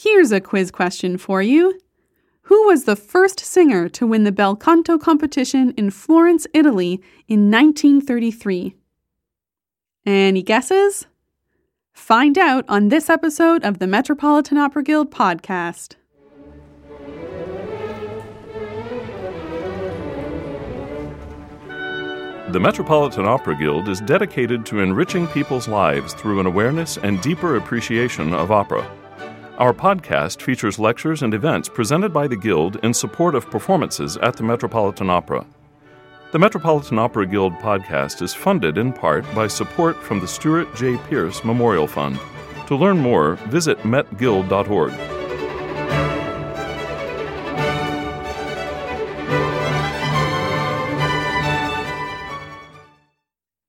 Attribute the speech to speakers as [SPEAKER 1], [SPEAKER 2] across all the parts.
[SPEAKER 1] Here's a quiz question for you. Who was the first singer to win the bel canto competition in Florence, Italy in 1933? Any guesses? Find out on this episode of the Metropolitan Opera Guild podcast.
[SPEAKER 2] The Metropolitan Opera Guild is dedicated to enriching people's lives through an awareness and deeper appreciation of opera. Our podcast features lectures and events presented by the Guild in support of performances at the Metropolitan Opera. The Metropolitan Opera Guild podcast is funded in part by support from the Stuart J. Pierce Memorial Fund. To learn more, visit metguild.org.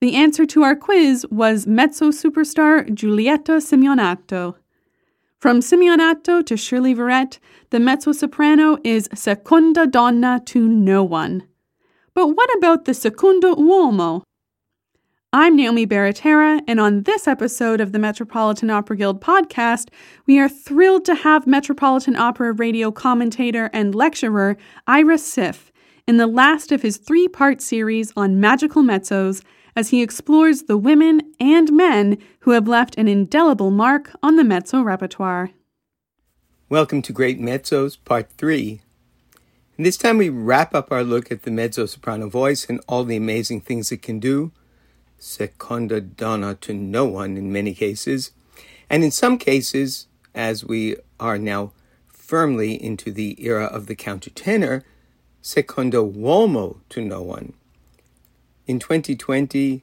[SPEAKER 1] The answer to our quiz was mezzo superstar Giulietta Simionato. From Simionato to Shirley Verrett, the mezzo soprano is seconda donna to no one. But what about the secondo uomo? I'm Naomi Baratera, and on this episode of the Metropolitan Opera Guild podcast, we are thrilled to have Metropolitan Opera radio commentator and lecturer Ira Siff in the last of his three part series on magical mezzos as he explores the women and men who have left an indelible mark on the mezzo repertoire.
[SPEAKER 3] Welcome to Great Mezzos, Part 3. And this time we wrap up our look at the mezzo soprano voice and all the amazing things it can do. Seconda donna to no one in many cases. And in some cases, as we are now firmly into the era of the countertenor, secondo uomo to no one. In 2020,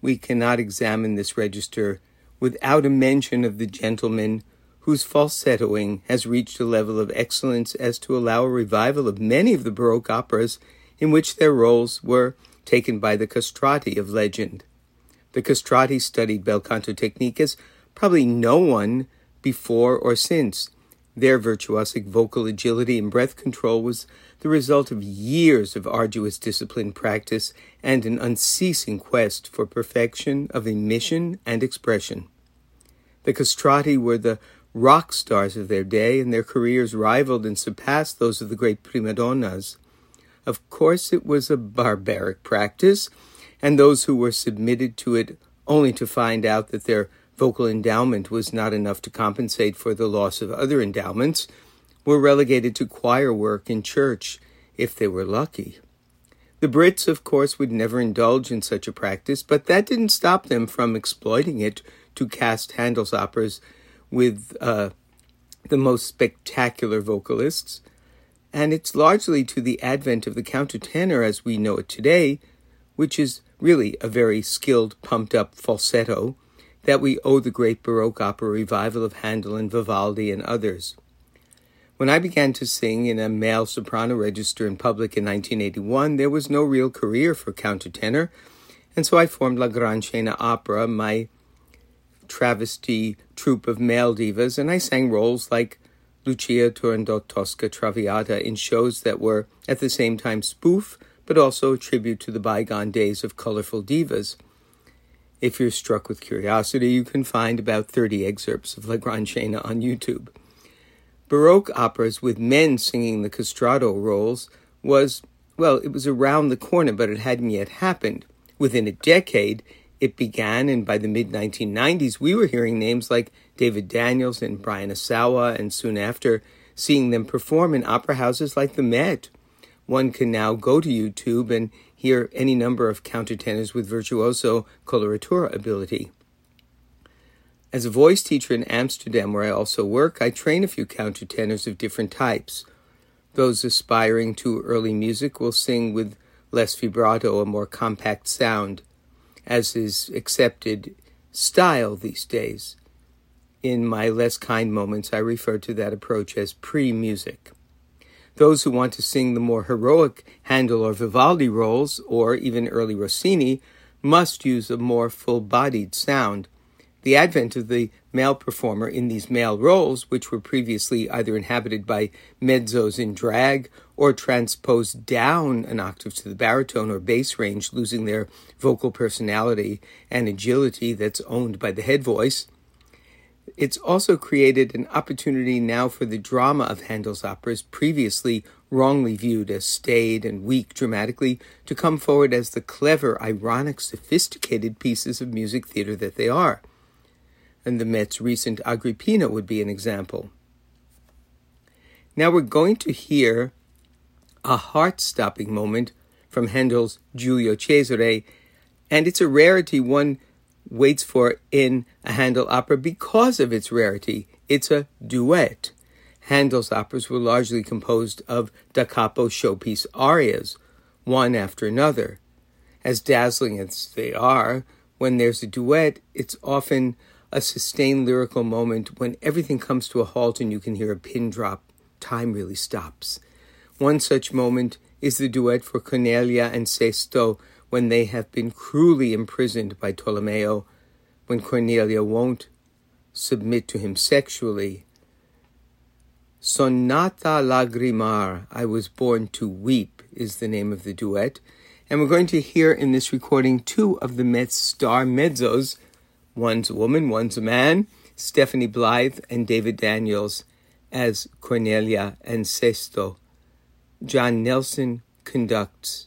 [SPEAKER 3] we cannot examine this register without a mention of the gentleman whose falsettoing has reached a level of excellence as to allow a revival of many of the Baroque operas in which their roles were taken by the castrati of legend. The castrati studied bel canto technique as probably no one before or since. Their virtuosic vocal agility and breath control was the result of years of arduous discipline practice and an unceasing quest for perfection of emission and expression. The castrati were the rock stars of their day, and their careers rivaled and surpassed those of the great prima donnas. Of course, it was a barbaric practice, and those who were submitted to it only to find out that their vocal endowment was not enough to compensate for the loss of other endowments were relegated to choir work in church, if they were lucky. The Brits, of course, would never indulge in such a practice, but that didn't stop them from exploiting it to cast Handel's operas with uh, the most spectacular vocalists. And it's largely to the advent of the countertenor as we know it today, which is really a very skilled, pumped up falsetto, that we owe the great Baroque opera revival of Handel and Vivaldi and others. When I began to sing in a male soprano register in public in 1981, there was no real career for countertenor, and so I formed La Gran Scena Opera, my travesty troupe of male divas, and I sang roles like Lucia Turandot Tosca Traviata in shows that were at the same time spoof, but also a tribute to the bygone days of colorful divas. If you're struck with curiosity, you can find about 30 excerpts of La Gran Scena on YouTube. Baroque operas with men singing the castrato roles was, well, it was around the corner, but it hadn't yet happened. Within a decade, it began, and by the mid 1990s, we were hearing names like David Daniels and Brian Asawa, and soon after, seeing them perform in opera houses like the Met. One can now go to YouTube and hear any number of countertenors with virtuoso coloratura ability. As a voice teacher in Amsterdam, where I also work, I train a few countertenors of different types. Those aspiring to early music will sing with less vibrato, a more compact sound, as is accepted style these days. In my less kind moments, I refer to that approach as pre music. Those who want to sing the more heroic Handel or Vivaldi roles, or even early Rossini, must use a more full bodied sound the advent of the male performer in these male roles, which were previously either inhabited by mezzos in drag or transposed down an octave to the baritone or bass range, losing their vocal personality and agility that's owned by the head voice. It's also created an opportunity now for the drama of Handel's operas, previously wrongly viewed as staid and weak dramatically, to come forward as the clever, ironic, sophisticated pieces of music theater that they are. And the Met's recent Agrippina would be an example. Now we're going to hear a heart stopping moment from Handel's Giulio Cesare, and it's a rarity one waits for in a Handel opera because of its rarity. It's a duet. Handel's operas were largely composed of da capo showpiece arias, one after another. As dazzling as they are, when there's a duet, it's often a sustained lyrical moment when everything comes to a halt and you can hear a pin drop. Time really stops. One such moment is the duet for Cornelia and Sesto when they have been cruelly imprisoned by Tolomeo, when Cornelia won't submit to him sexually Sonata Lagrimar, I Was Born to Weep, is the name of the duet. And we're going to hear in this recording two of the Met's star mezzos. One's a woman, one's a man, Stephanie Blythe and David Daniels as Cornelia and Sesto. John Nelson conducts.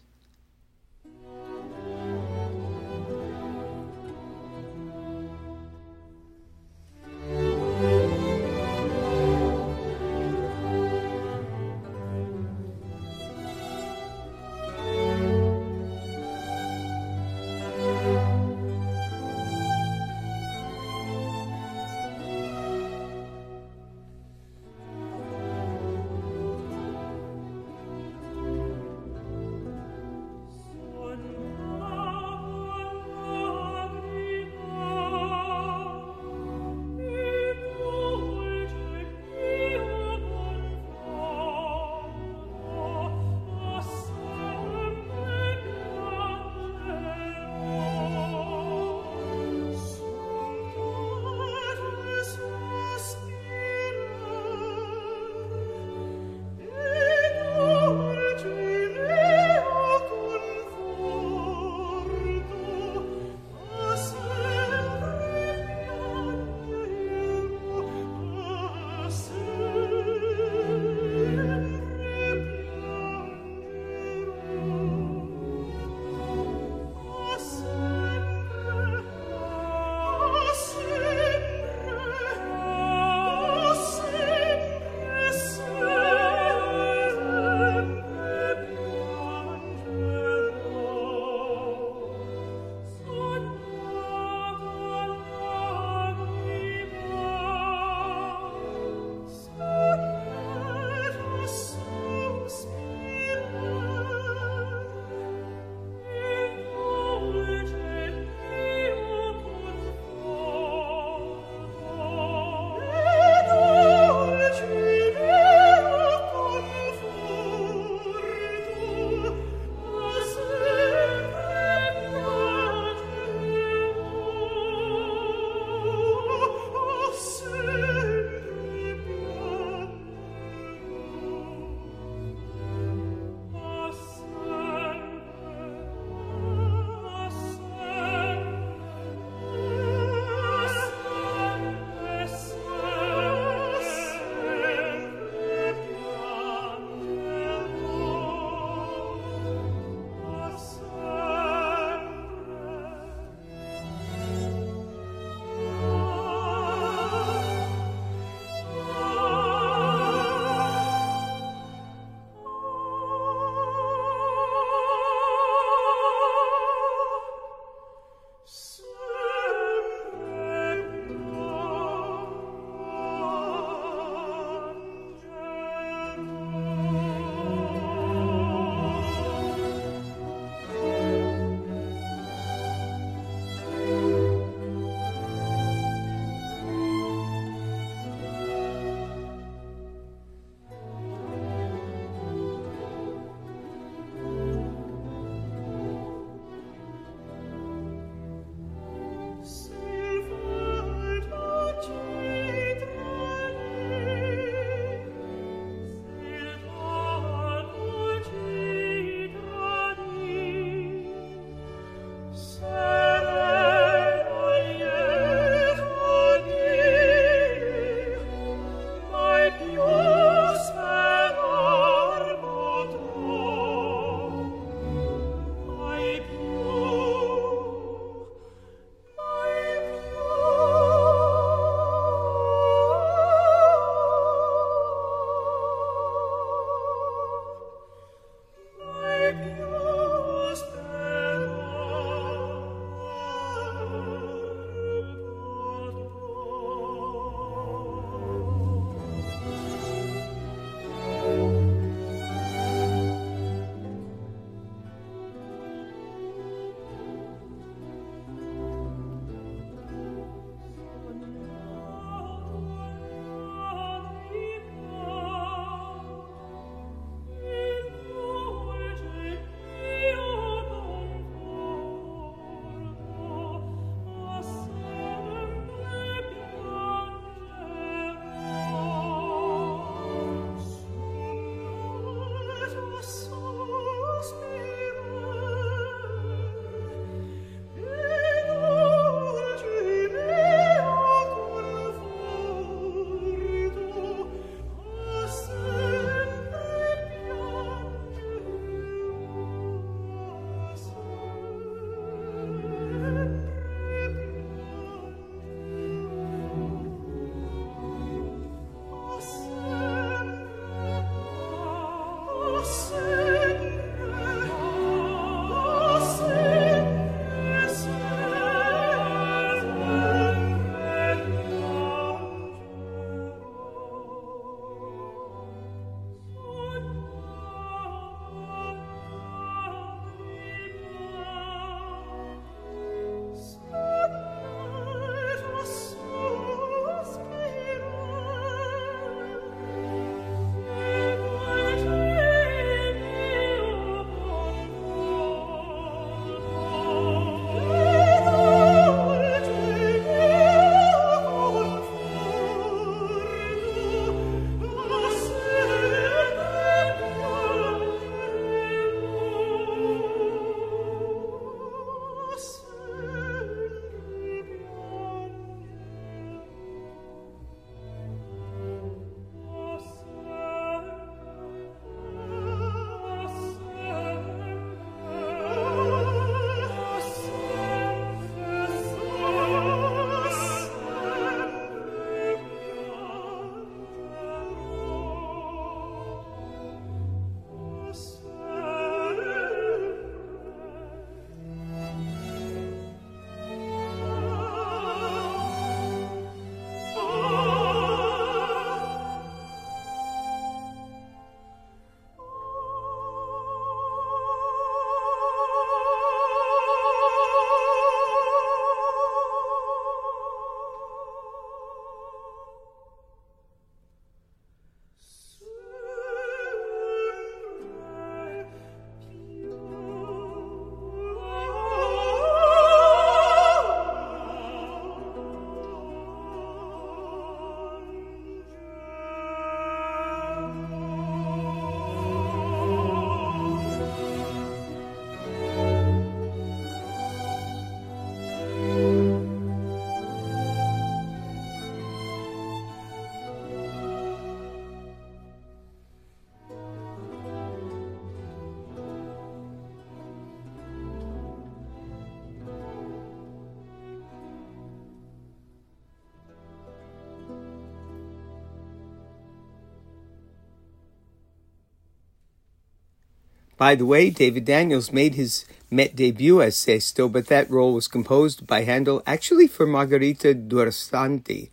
[SPEAKER 3] By the way, David Daniels made his Met debut as Sesto, but that role was composed by Handel actually for Margherita Durastanti,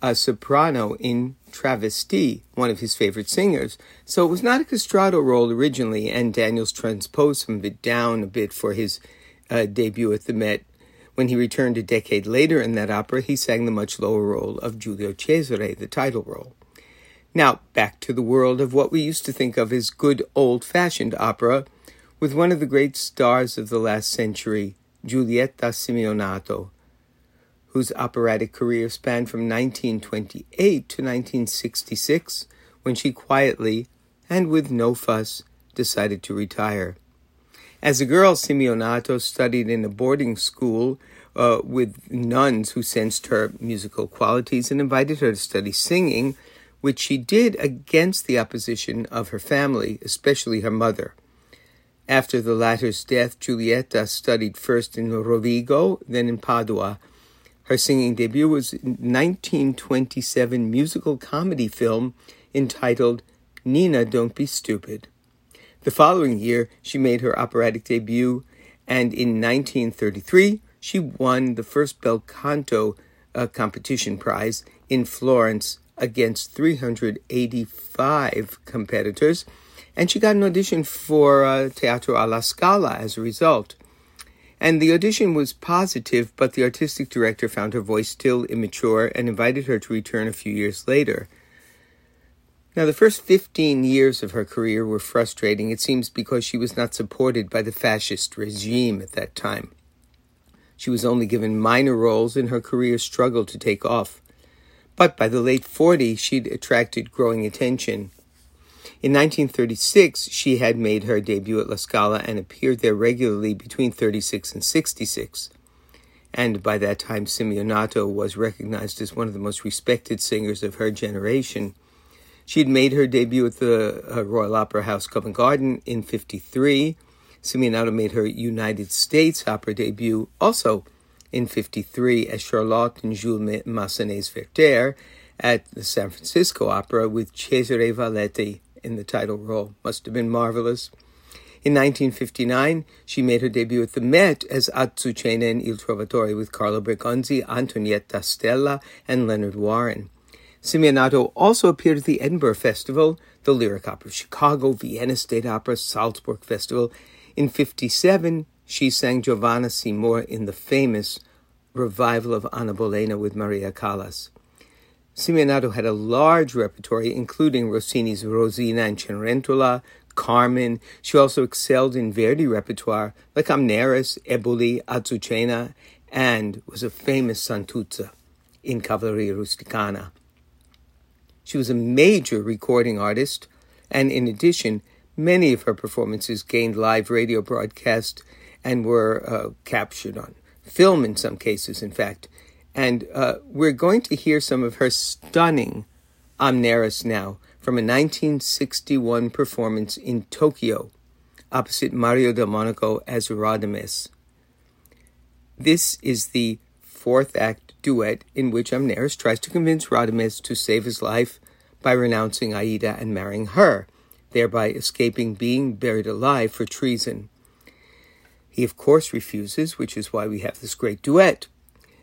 [SPEAKER 3] a soprano in Travesti, one of his favorite singers. So it was not a castrato role originally, and Daniels transposed some of it down a bit for his uh, debut at the Met. When he returned a decade later in that opera, he sang the much lower role of Giulio Cesare, the title role. Now, back to the world of what we used to think of as good old fashioned opera, with one of the great stars of the last century, Giulietta Simionato, whose operatic career spanned from 1928 to 1966, when she quietly, and with no fuss, decided to retire. As a girl, Simionato studied in a boarding school uh, with nuns who sensed her musical qualities and invited her to study singing which she did against the opposition of her family, especially her mother. After the latter's death, Giulietta studied first in Rovigo, then in Padua. Her singing debut was a 1927 musical comedy film entitled Nina, Don't Be Stupid. The following year, she made her operatic debut, and in 1933, she won the first bel canto uh, competition prize in Florence against 385 competitors, and she got an audition for uh, Teatro alla Scala as a result. And the audition was positive, but the artistic director found her voice still immature and invited her to return a few years later. Now, the first 15 years of her career were frustrating, it seems, because she was not supported by the fascist regime at that time. She was only given minor roles, and her career struggled to take off but by the late 40s, she'd attracted growing attention. In 1936, she had made her debut at La Scala and appeared there regularly between 36 and 66. And by that time, Simionato was recognized as one of the most respected singers of her generation. She had made her debut at the uh, Royal Opera House Covent Garden in 53. Simionato made her United States opera debut also in 53 as Charlotte and Jules Massenet's Werther at the San Francisco Opera with Cesare Valletti in the title role. Must have been marvelous. In 1959, she made her debut at the Met as Azucena in Il Trovatore with Carlo Bergonzi, Antonietta Stella, and Leonard Warren. Simionato also appeared at the Edinburgh Festival, the Lyric Opera of Chicago, Vienna State Opera, Salzburg Festival. In 57, she sang Giovanna Seymour in the famous revival of Anna Bolena with Maria Callas. Simionato had a large repertoire, including Rossini's Rosina and Cenerentola, Carmen. She also excelled in Verdi repertoire like Amneris, Eboli, Azucena, and was a famous Santuzza in Cavalleria Rusticana. She was a major recording artist, and in addition, many of her performances gained live radio broadcast and were uh, captured on film in some cases, in fact. And uh, we're going to hear some of her stunning Amneris now from a 1961 performance in Tokyo opposite Mario Del Monaco as Radames. This is the fourth act duet in which Amneris tries to convince Radames to save his life by renouncing Aida and marrying her, thereby escaping being buried alive for treason. He, of course, refuses, which is why we have this great duet.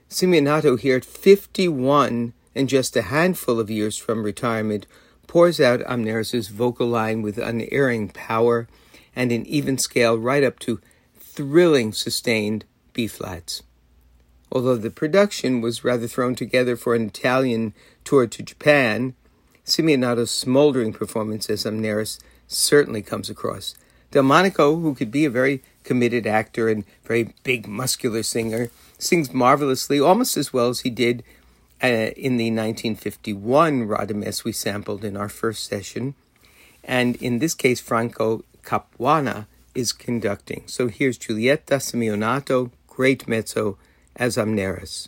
[SPEAKER 3] Simionato, here at 51 and just a handful of years from retirement, pours out Amneris's vocal line with unerring power and an even scale right up to thrilling sustained B flats. Although the production was rather thrown together for an Italian tour to Japan, Simionato's smoldering performance as Amneris certainly comes across. Del Monaco, who could be a very committed actor and very big, muscular singer, sings marvelously, almost as well as he did uh, in the 1951 Radames we sampled in our first session. And in this case, Franco Capuana is conducting. So here's Giulietta Simionato, great mezzo, as Amneris.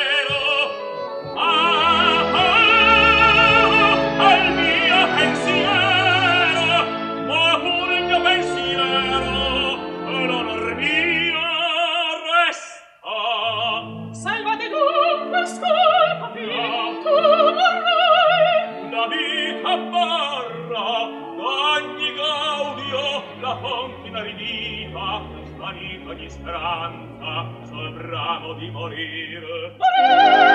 [SPEAKER 4] speranza, bravo di morir.
[SPEAKER 5] Morir!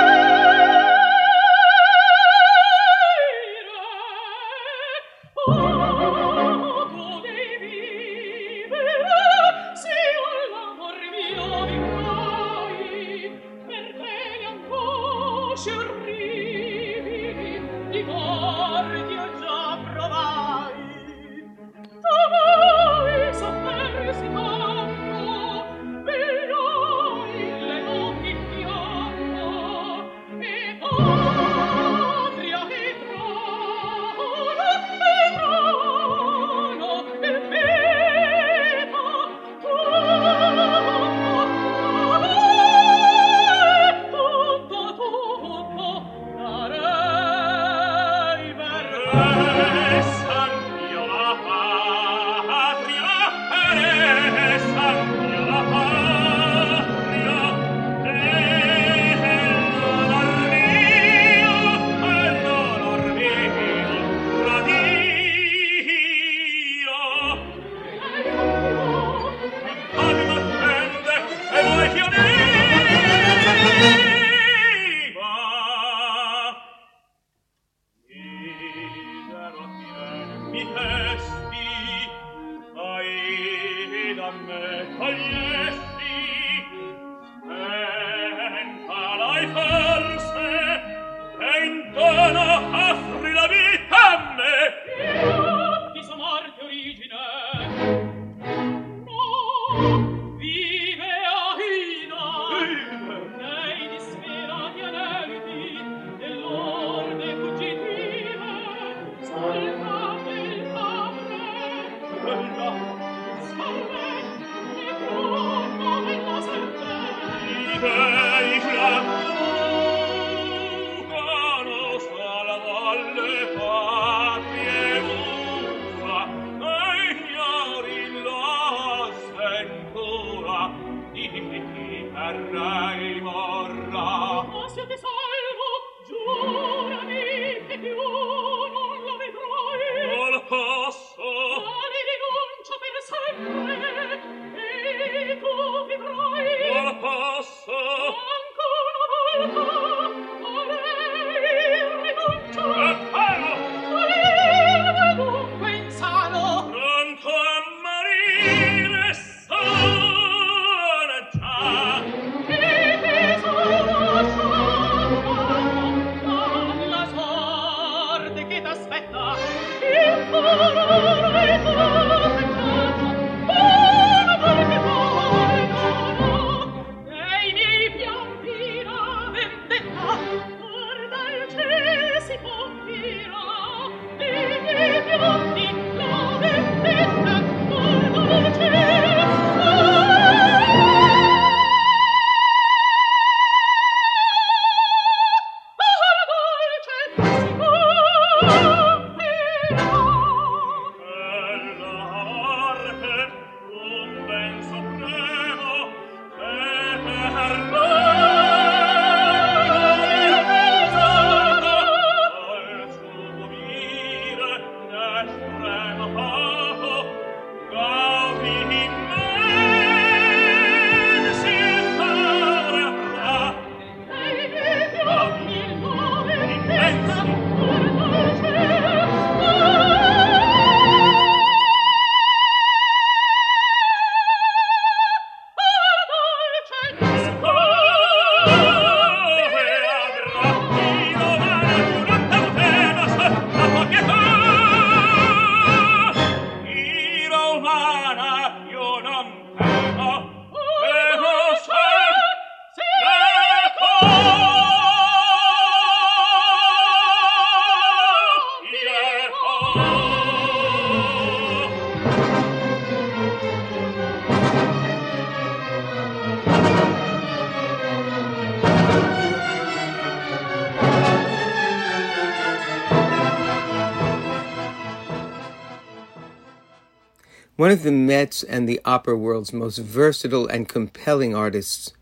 [SPEAKER 3] One of the Met's and the opera world's most versatile and compelling artists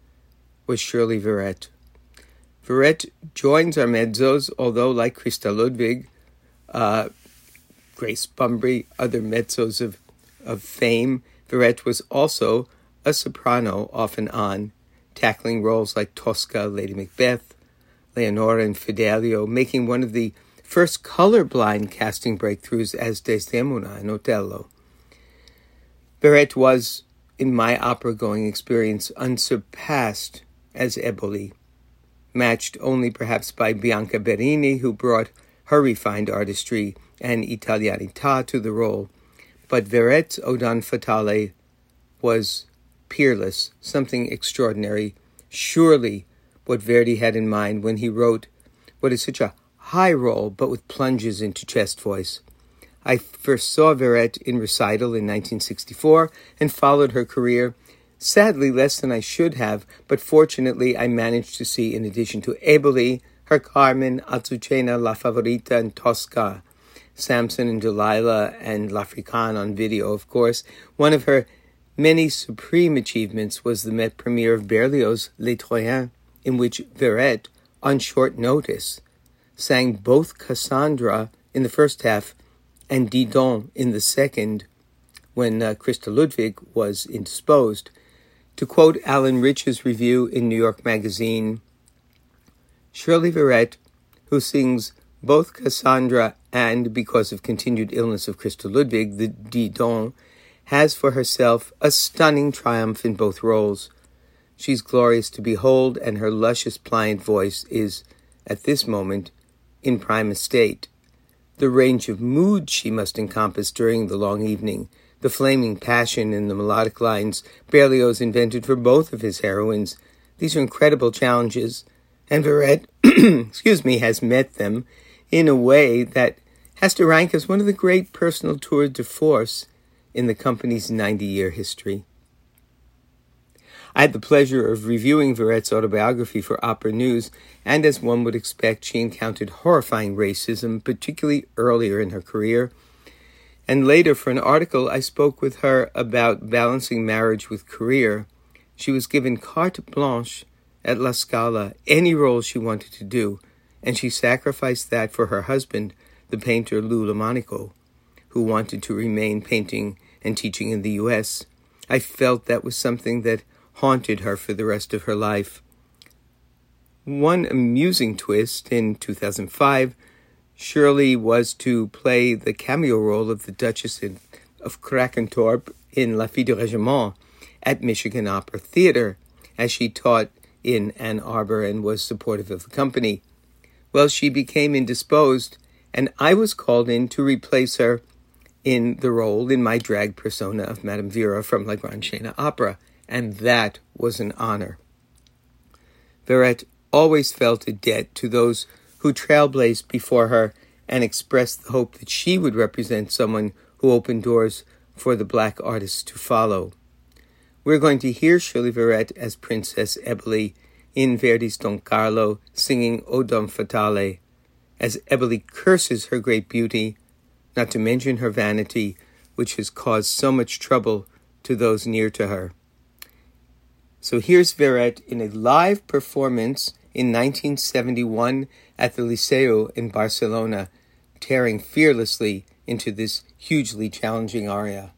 [SPEAKER 3] was Shirley Verrett. Verrett joins our mezzos, although, like Christa Ludwig, uh, Grace Bumbry, other mezzos of, of fame, Verrett was also a soprano off and on, tackling roles like Tosca, Lady Macbeth, Leonora, and Fidelio, making one of the first colorblind casting breakthroughs as Desdemona in Otello. Verrett was, in my opera going experience, unsurpassed as Eboli, matched only perhaps by Bianca Berini, who brought her refined artistry and Italianità to the role. But Verrett's O Don Fatale was peerless, something extraordinary, surely what Verdi had in mind when he wrote what is such a high role but with plunges into chest voice. I first saw Verrett in recital in 1964 and followed her career, sadly less than I should have, but fortunately I managed to see, in addition to Eboli, her Carmen, Azucena, La Favorita, and Tosca, Samson and Delilah, and L'Africaine on video, of course. One of her many supreme achievements was the Met premiere of Berlioz' Les Troyens, in which Verrett, on short notice, sang both Cassandra in the first half and Didon in the second, when uh, Ludwig was indisposed. To quote Alan Rich's review in New York Magazine, Shirley Verrett, who sings both Cassandra and, because of continued illness of Christa Ludwig, the Didon, has for herself a stunning triumph in both roles. She's glorious to behold, and her luscious, pliant voice is, at this moment, in prime estate the range of moods she must encompass during the long evening, the flaming passion in the melodic lines Berlioz invented for both of his heroines. These are incredible challenges, and Verrett, excuse me, has met them in a way that has to rank as one of the great personal tours de force in the company's 90 year history. I had the pleasure of reviewing Verrett's autobiography for Opera News, and as one would expect, she encountered horrifying racism, particularly earlier in her career. And later, for an article, I spoke with her about balancing marriage with career. She was given carte blanche at La Scala, any role she wanted to do, and she sacrificed that for her husband, the painter Lou LoMonaco, who wanted to remain painting and teaching in the U.S. I felt that was something that haunted her for the rest of her life. One amusing twist in 2005, Shirley was to play the cameo role of the Duchess of Krakenthorp in La Fille du Regiment at Michigan Opera Theater, as she taught in Ann Arbor and was supportive of the company. Well, she became indisposed, and I was called in to replace her in the role in my drag persona of Madame Vera from La Gran Scena Opera and that was an honor. Verrett always felt a debt to those who trailblazed before her and expressed the hope that she would represent someone who opened doors for the black artists to follow. We're going to hear Shirley Verrett as Princess Eboli in Verdi's Don Carlo singing O Don Fatale, as Eboli curses her great beauty, not to mention her vanity, which has caused so much trouble to those near to her. So here's Verrett in a live performance in 1971 at the Liceu in Barcelona, tearing fearlessly
[SPEAKER 5] into this hugely challenging aria.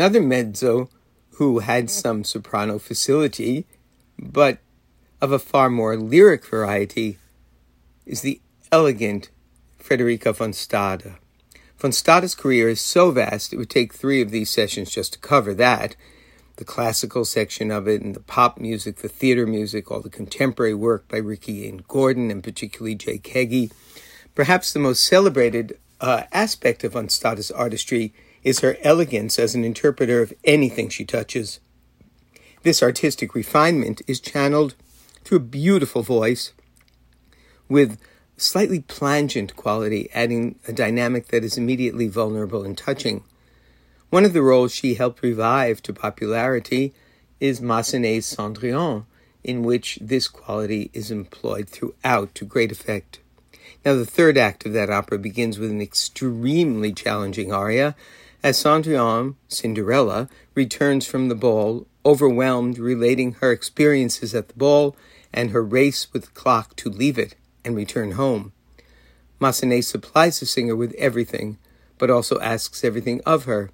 [SPEAKER 5] Another mezzo who had some soprano facility, but of a far more lyric variety, is the elegant Frederica von Stade. Von Stade's career is so vast it would take three of these sessions just to cover that. The classical section of it, and the pop music, the theater music, all the contemporary work by Ricky Ian Gordon, and particularly Jake Heggie. Perhaps the most celebrated uh, aspect of von Stade's artistry is her elegance as an interpreter of anything she touches. This artistic refinement is channeled through a beautiful voice with slightly plangent quality, adding a dynamic that is immediately vulnerable and touching. One of the roles she helped revive to popularity is Massenet's Cendrillon, in which this quality is employed throughout to great effect. Now, the third act of that opera begins with an extremely challenging aria as Cendrillon, Cinderella, returns from the ball, overwhelmed, relating her experiences at the ball and her race with the clock to leave it and return home. Massenet supplies the singer with everything, but also asks everything of her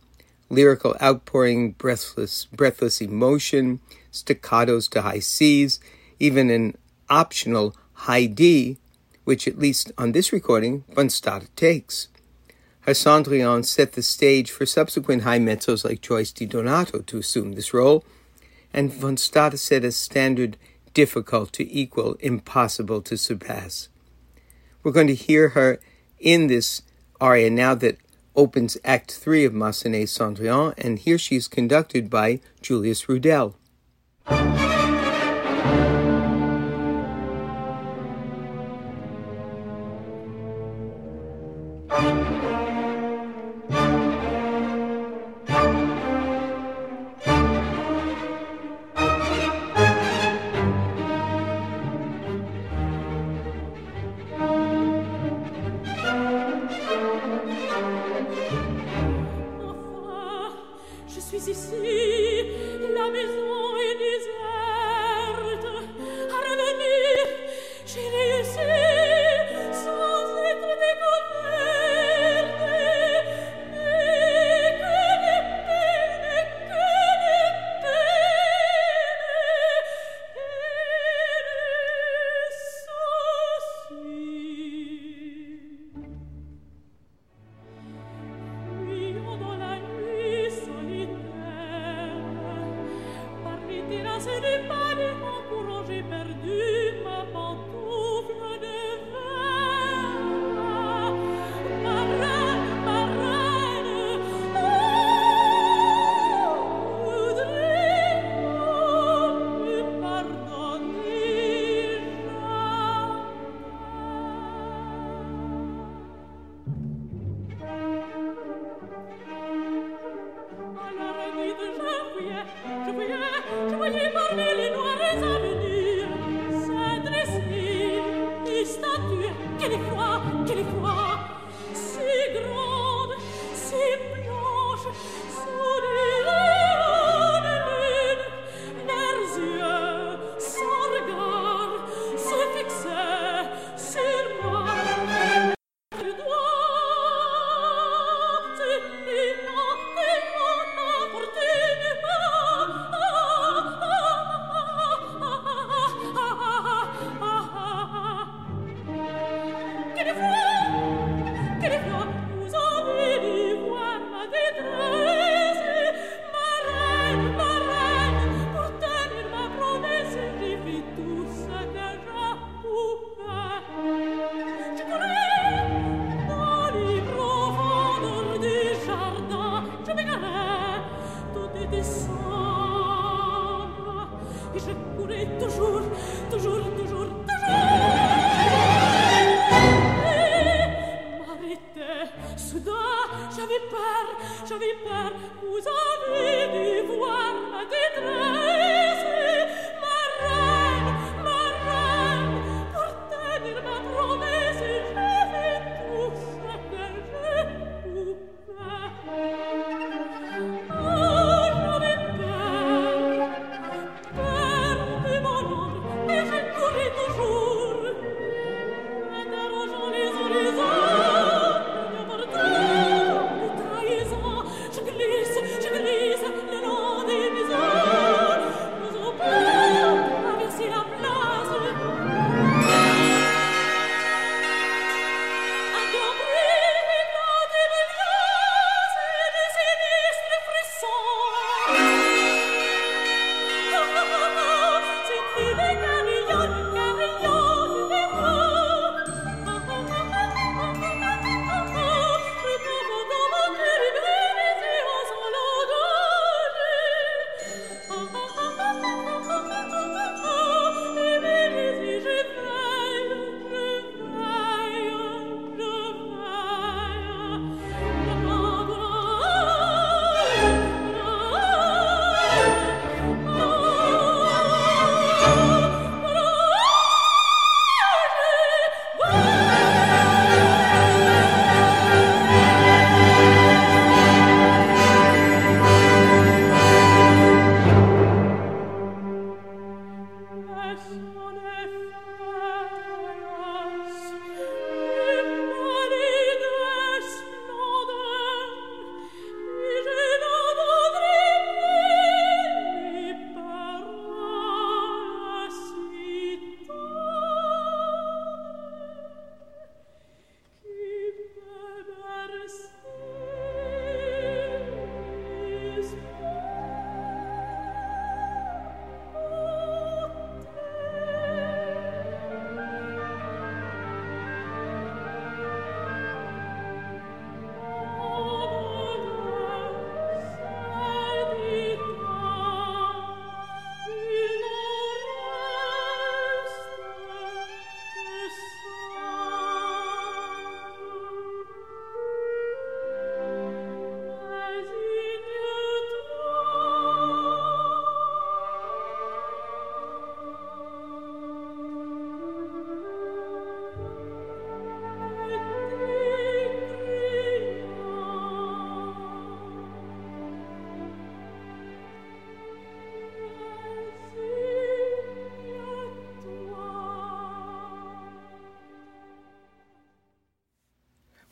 [SPEAKER 5] lyrical outpouring, breathless, breathless emotion, staccatos to high Cs, even an optional high D, which, at least on this recording, von Stade takes. Cendrillon set the stage for subsequent high mezzos like Joyce DiDonato to assume this role, and von Stade set a standard difficult to equal, impossible to surpass. We're going to hear her in this aria now that opens Act 3 of Massenet's Cendrillon, and here she is conducted by Julius Rudel.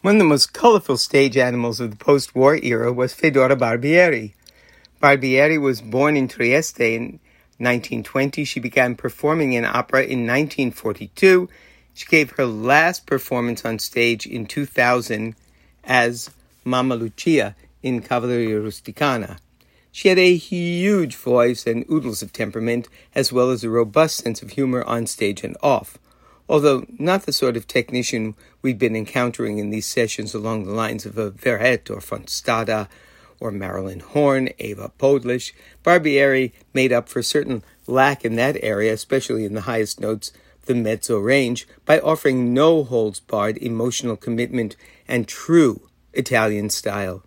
[SPEAKER 3] One of the most colorful stage animals of the post war era was Fedora Barbieri. Barbieri was born in Trieste in 1920. She began performing in opera in 1942. She gave her last performance on stage in 2000 as Mamma Lucia in Cavalleria Rusticana. She had a huge voice and oodles of temperament, as well as a robust sense of humor on stage and off although not the sort of technician we've been encountering in these sessions along the lines of a Verrett or von Stade or Marilyn Horne, Ewa Podleś, Barbieri made up for certain lack in that area, especially in the highest notes the mezzo range, by offering no holds barred emotional commitment and true Italian style.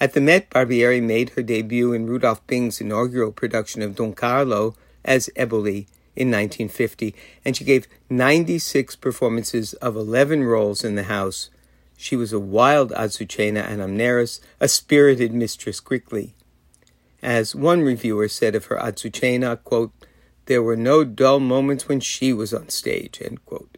[SPEAKER 3] At the Met, Barbieri made her debut in Rudolf Bing's inaugural production of Don Carlo as Eboli in 1950, and she gave 96 performances of 11 roles in the house. She was a wild Azucena and Amneris, a spirited Mistress Quickly. As one reviewer said of her Azucena, quote, there were no dull moments when she was on stage, end quote.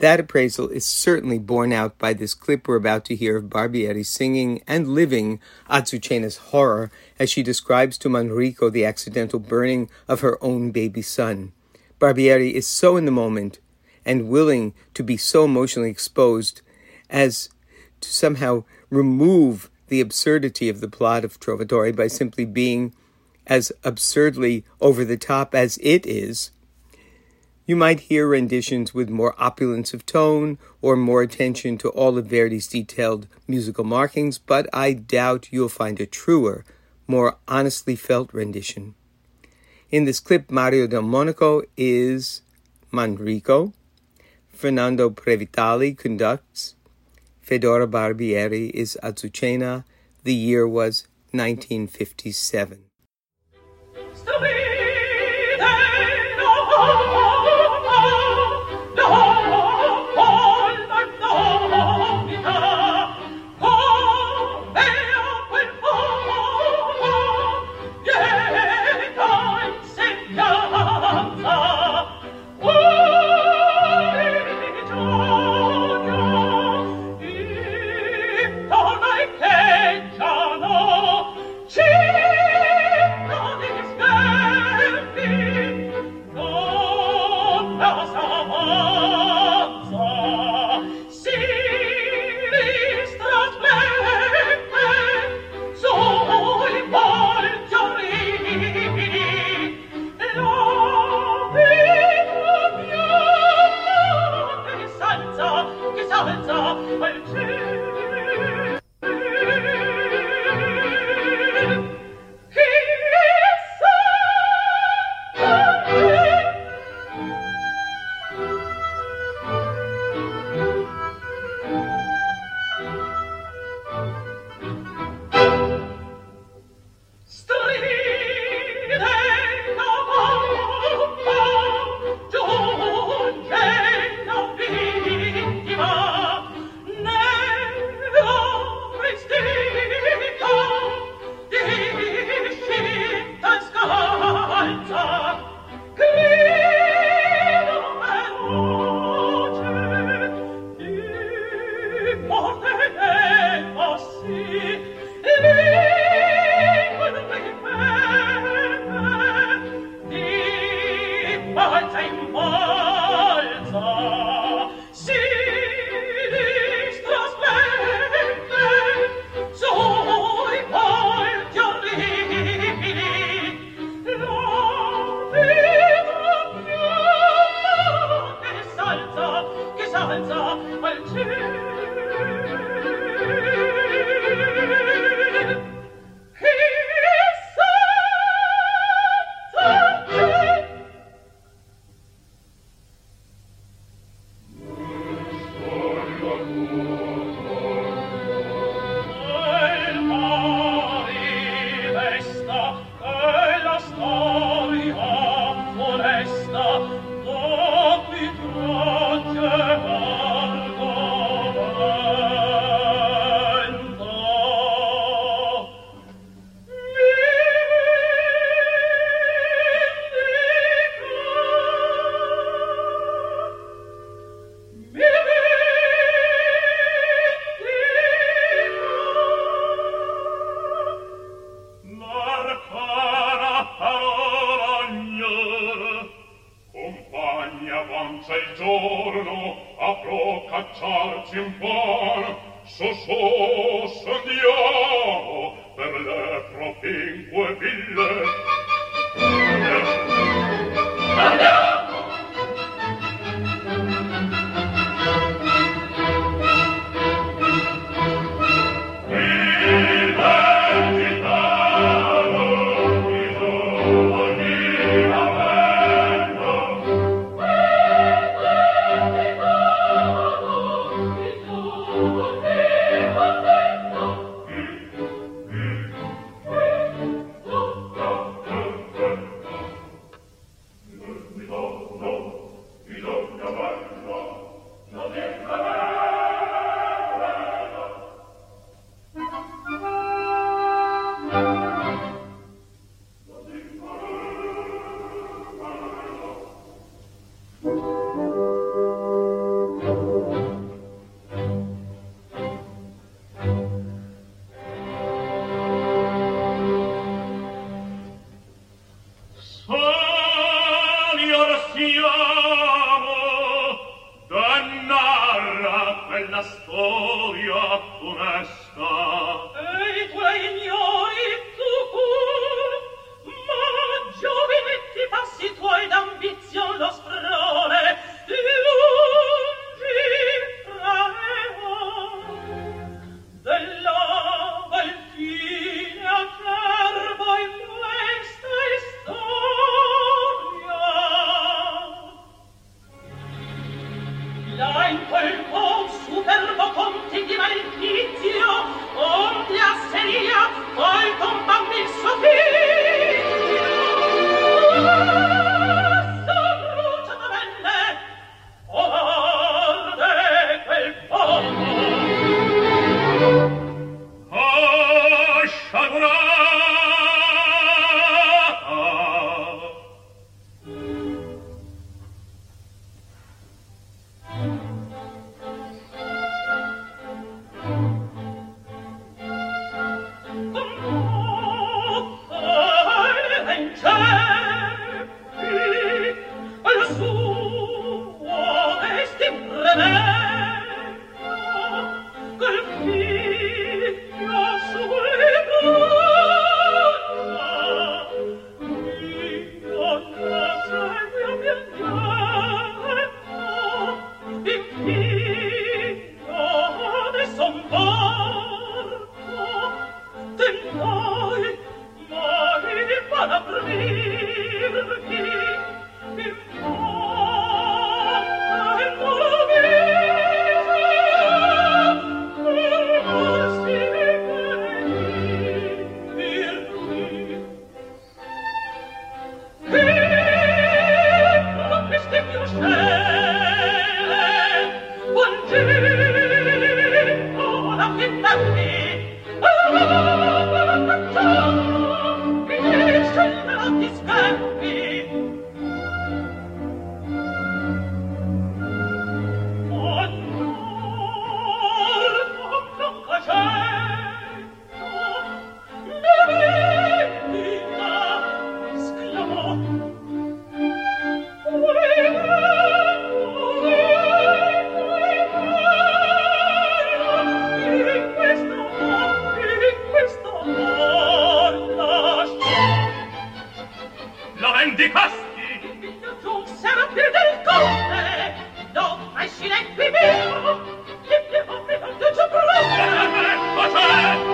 [SPEAKER 3] That appraisal is certainly borne out by this clip we're about to hear of Barbieri singing and living Azucena's horror as she describes to Manrico the accidental burning of her own baby son. Barbieri is so in the moment and willing to be so emotionally exposed as to somehow remove the absurdity of the plot of Trovatore by simply being as absurdly over the top as it is you might hear renditions with more opulence of tone or more attention to all of Verdi's detailed musical markings, but I doubt you'll find a truer, more honestly felt rendition. In this clip, Mario Del Monaco is Manrico, Fernando Previtali conducts, Fedora Barbieri is Azucena. The year was 1957.
[SPEAKER 6] Viviamo! Viviamo! Viviamo! Viviamo! Viviamo! Viviamo!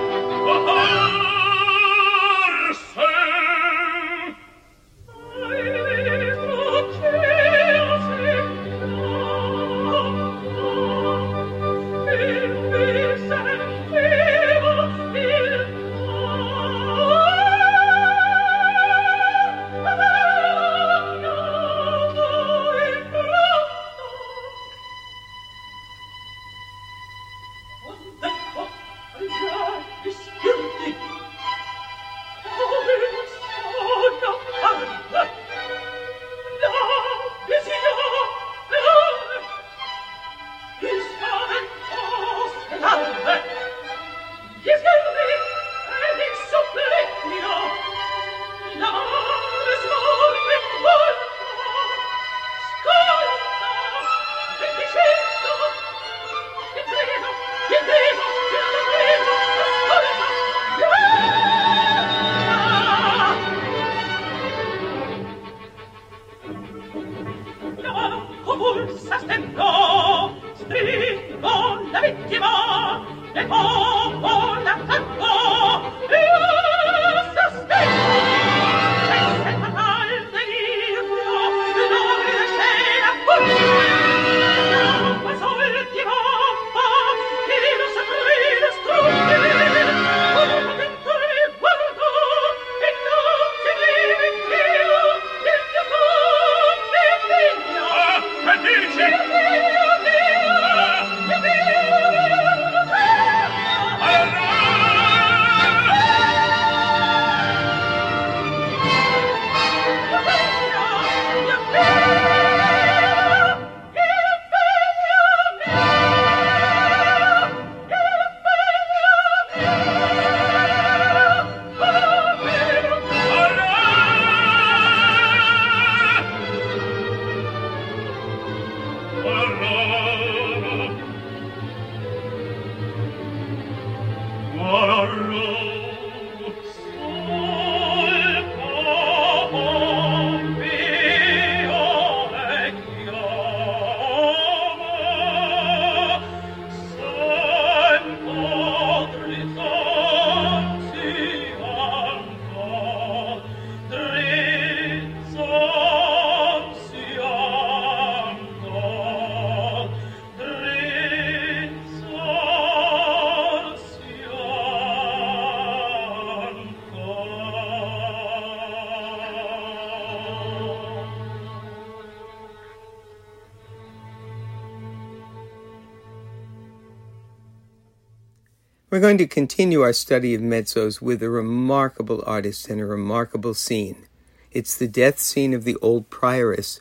[SPEAKER 3] We're going to continue our study of mezzos with a remarkable artist and a remarkable scene. It's the death scene of the old prioress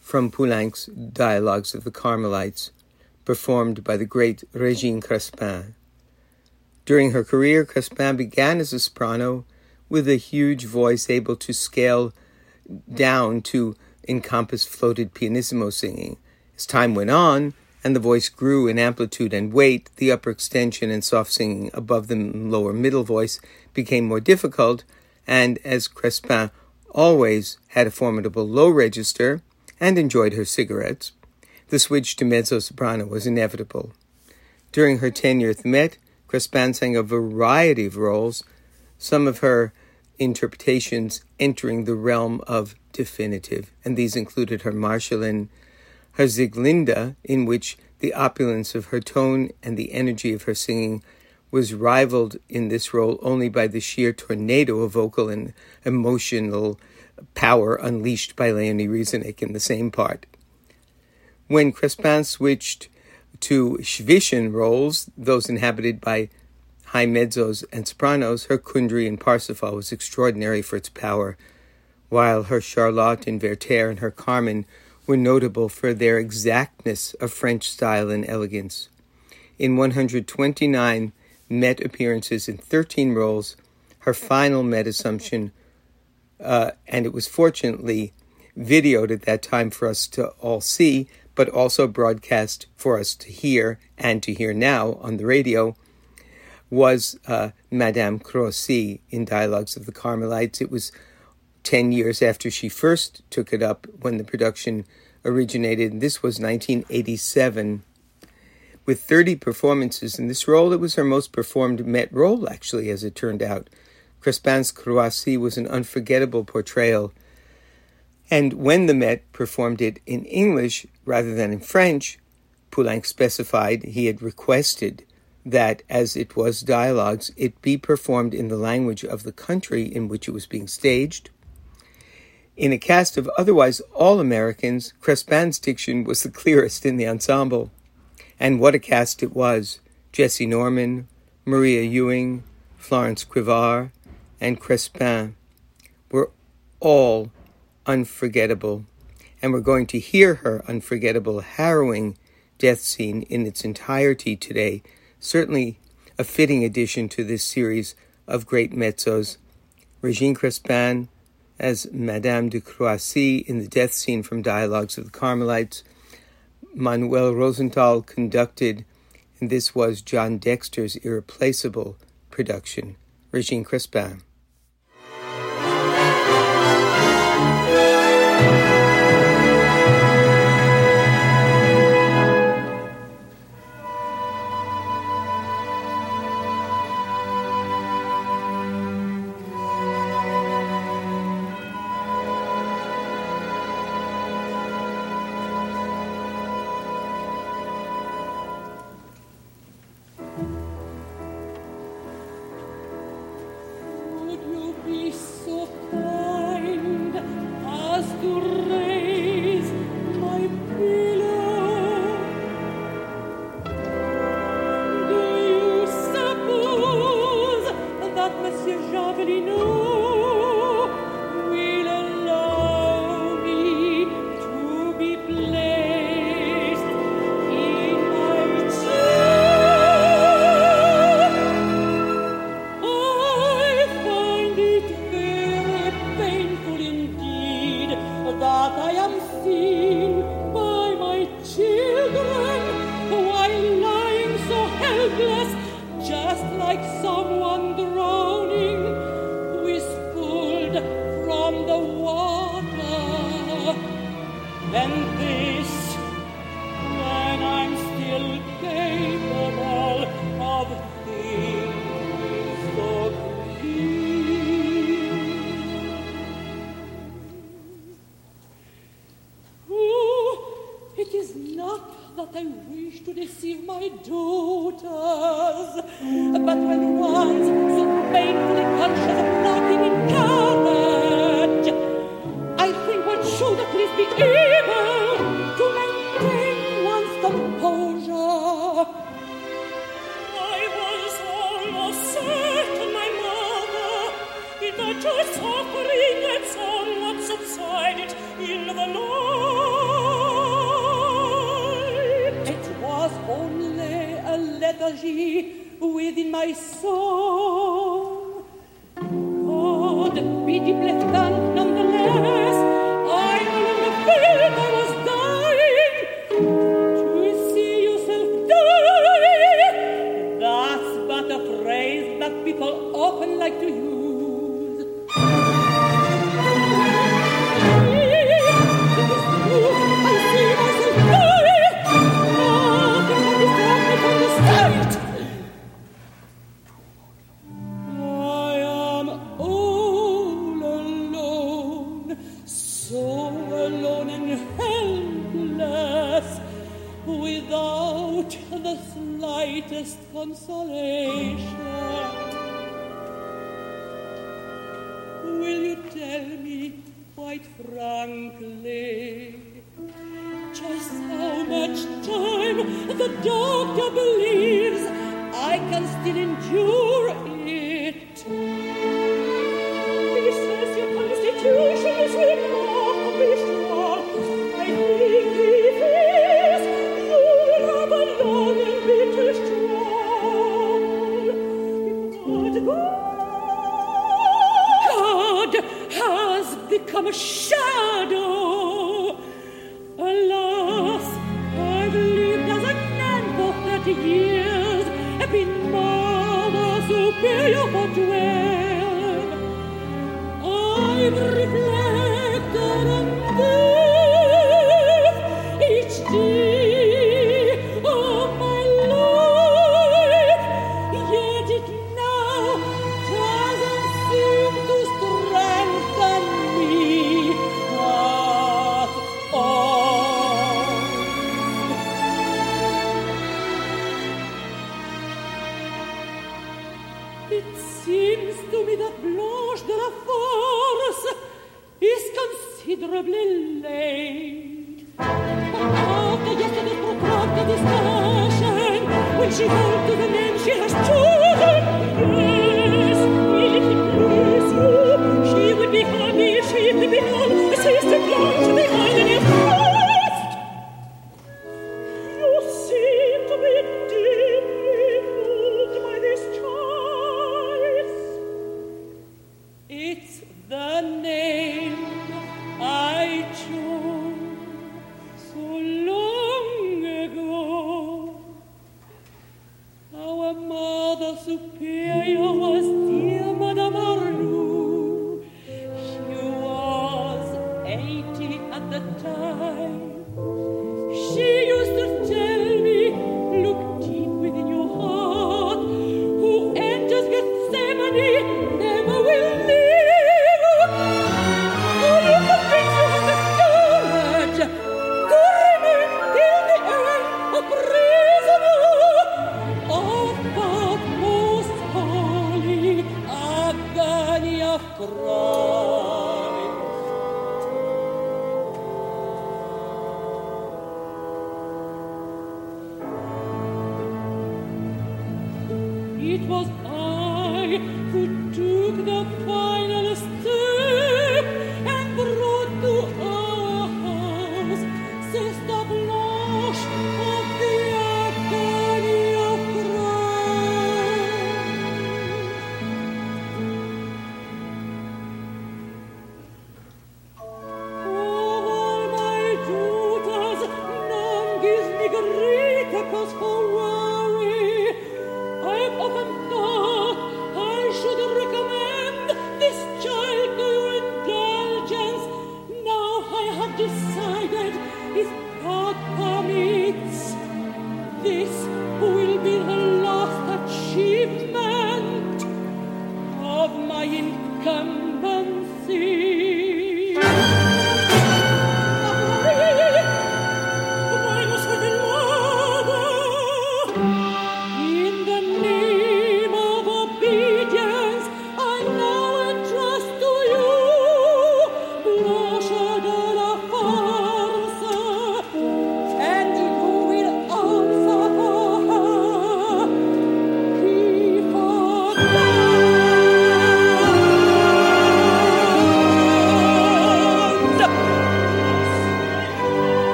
[SPEAKER 3] from Poulenc's Dialogues of the Carmelites, performed by the great Regine Crespin. During her career, Crespin began as a soprano with a huge voice able to scale down to encompass floated pianissimo singing. As time went on, and the voice grew in amplitude and weight, the upper extension and soft singing above the lower middle voice became more difficult, and as Crespin always had a formidable low register and enjoyed her cigarettes, the switch to mezzo soprano was inevitable. During her tenure at the Met, Crespin sang a variety of roles, some of her interpretations entering the realm of definitive, and these included her Marschallin her Sieglinde, in which the opulence of her tone and the energy of her singing was rivaled in this role only by the sheer tornado of vocal and emotional power unleashed by Leonie Rysanek in the same part. When Crespin switched to Zwischen roles, those inhabited by high mezzos and sopranos, her Kundry in Parsifal was extraordinary for its power, while her Charlotte in Werther and her Carmen were notable for their exactness of French style and elegance. In 129 Met appearances in 13 roles, her final Met Assumption, uh, and it was fortunately videoed at that time for us to all see, but also broadcast for us to hear and to hear now on the radio, was uh, Madame Croissy in Dialogues of the Carmelites. It was 10 years after she first took it up when the production originated. This was 1987. With 30 performances in this role, it was her most performed Met role, actually, as it turned out. Crespin's Croissy was an unforgettable portrayal. And when the Met performed it in English rather than in French, Poulenc specified he had requested that, as it was dialogues, it be performed in the language of the country in which it was being staged, in a cast of otherwise all Americans, Crespin's diction was the clearest in the ensemble. And what a cast it was! Jessye Norman, Maria Ewing, Florence Quivar, and Crespin were all unforgettable. And we're going to hear her unforgettable, harrowing death scene in its entirety today. Certainly a fitting addition to this series of great mezzos. Regine Crespin, as Madame de Croissy in the death scene from Dialogues of the Carmelites. Manuel Rosenthal conducted, and this was John Dexter's irreplaceable production, Regine Crespin.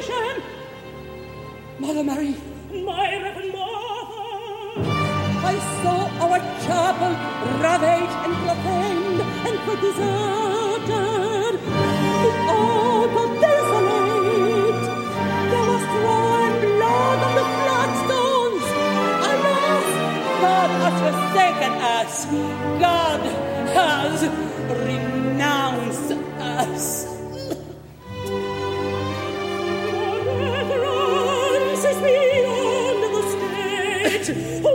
[SPEAKER 5] salvation. Mother
[SPEAKER 6] Mary, my Reverend Mother, I saw our chapel ravaged and profaned and quite deserted. All but desolate. There was drawn blood on the flagstones. Alas, God has forsaken us. God has renounced us.
[SPEAKER 5] Jackson.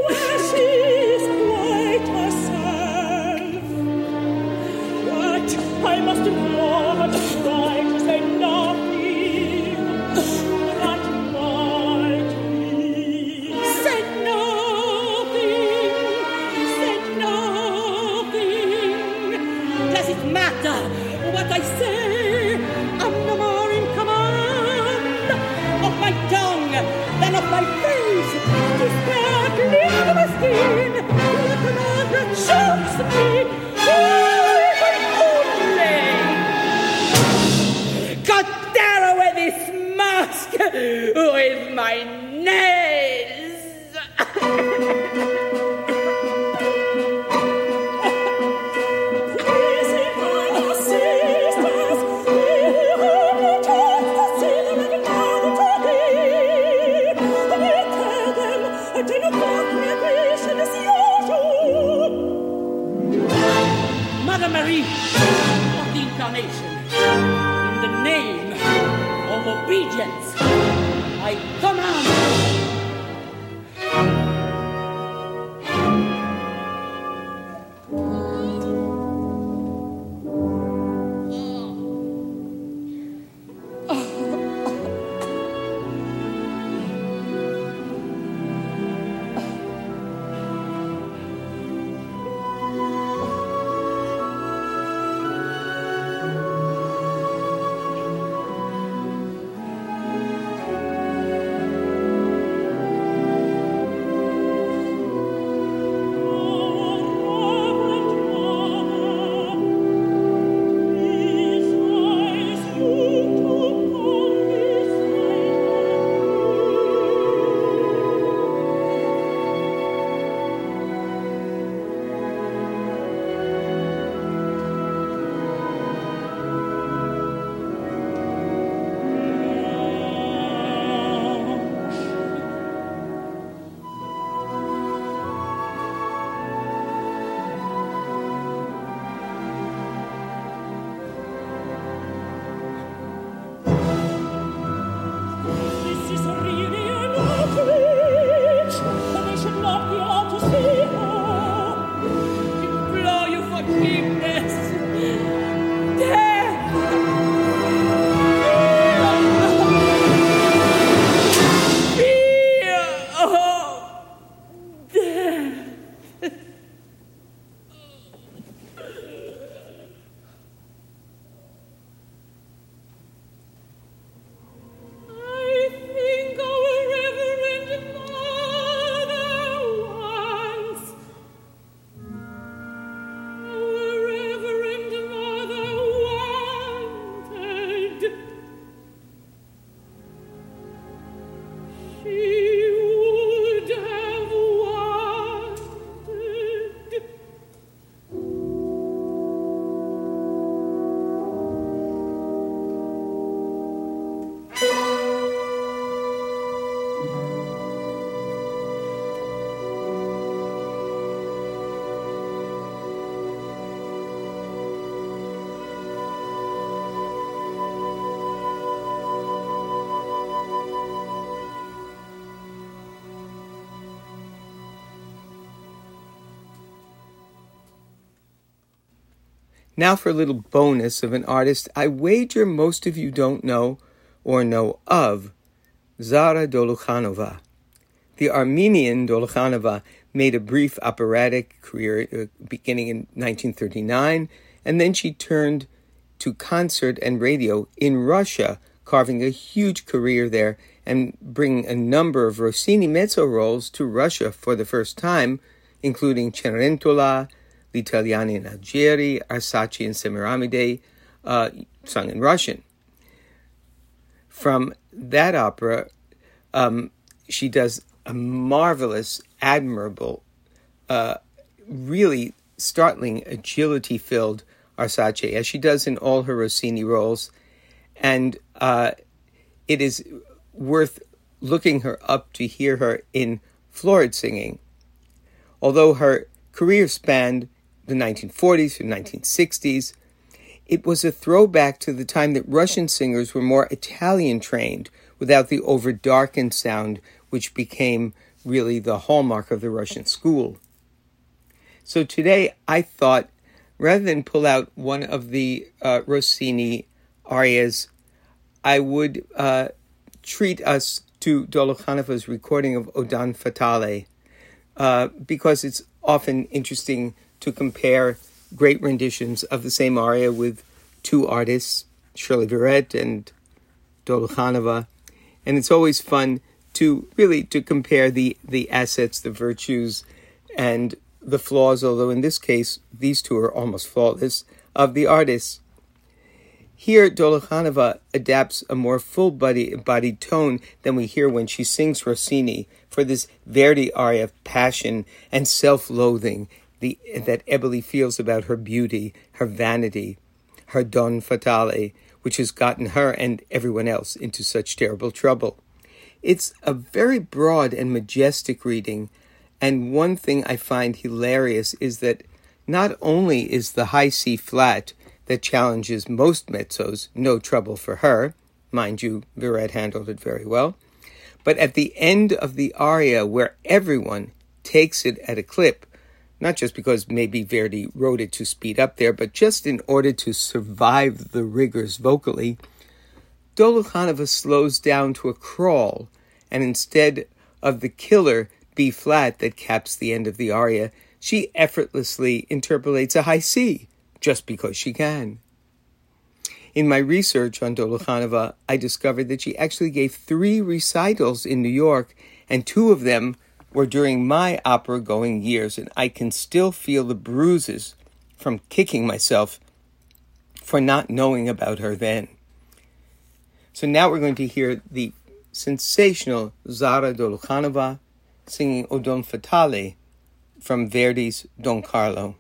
[SPEAKER 3] Now for a little bonus of an artist I wager most of you don't know or know of, Zara Dolukhanova. The Armenian Dolukhanova made a brief operatic career uh, beginning in 1939, and then she turned to concert and radio in Russia, carving a huge career there and bringing a number of Rossini mezzo roles to Russia for the first time, including Cenerentola, L'Italiana in Algeri, Arsace and Semiramide, uh, sung in Russian. From that opera, um, she does a marvelous, admirable, uh, really startling, agility filled Arsace, as she does in all her Rossini roles. And uh, it is worth looking her up to hear her in florid singing. Although her career spanned the 1940s through 1960s, it was a throwback to the time that Russian singers were more Italian trained without the over darkened sound which became really the hallmark of the Russian school. So today I thought rather than pull out one of the uh, Rossini arias, I would uh, treat us to Dolukhanova's recording of O Don Fatale, uh, because it's often interesting to compare great renditions of the same aria with two artists, Shirley Verrett and Dolukhanova, and it's always fun to really to compare the the assets, the virtues, and the flaws. Although in this case, these two are almost flawless of the artists. Here, Dolukhanova adapts a more full bodied tone than we hear when she sings Rossini for this Verdi aria of passion and self loathing that Eboli feels about her beauty, her vanity, her don fatale, which has gotten her and everyone else into such terrible trouble. It's a very broad and majestic reading, and one thing I find hilarious is that not only is the high C flat that challenges most mezzos no trouble for her, mind you, Verrett handled it very well, but at the end of the aria where everyone takes it at a clip, not just because maybe Verdi wrote it to speed up there, but just in order to survive the rigors vocally, Dolukhanova slows down to a crawl, and instead of the killer B flat that caps the end of the aria, she effortlessly interpolates a high C, just because she can. In my research on Dolukhanova, I discovered that she actually gave three recitals in New York, and two of them were during my opera going years, and I can still feel the bruises from kicking myself for not knowing about her then. So now we're going to hear the sensational Zara Dolukhanova singing O Don Fatale from Verdi's Don Carlo.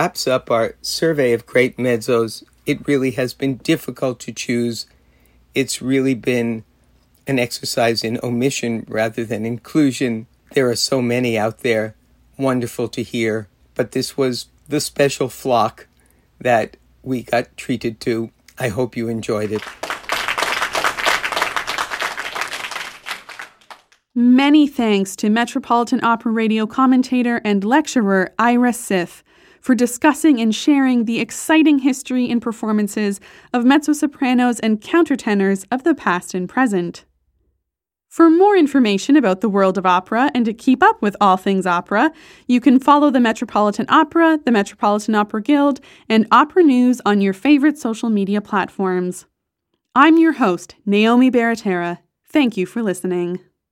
[SPEAKER 3] Wraps up our survey of great mezzos. It really has been difficult to choose. It's really been an exercise in omission rather than inclusion. There are so many out there, wonderful to hear, but this was the special flock that we got treated to. I hope you enjoyed it.
[SPEAKER 1] Many thanks to Metropolitan Opera Radio commentator and lecturer Ira Siff for discussing and sharing the exciting history and performances of mezzo sopranos and countertenors of the past and present. For more information about the world of opera and to keep up with all things opera, you can follow the Metropolitan Opera, the Metropolitan Opera Guild, and Opera News on your favorite social media platforms. I'm your host, Naomi Baratera. Thank you for listening.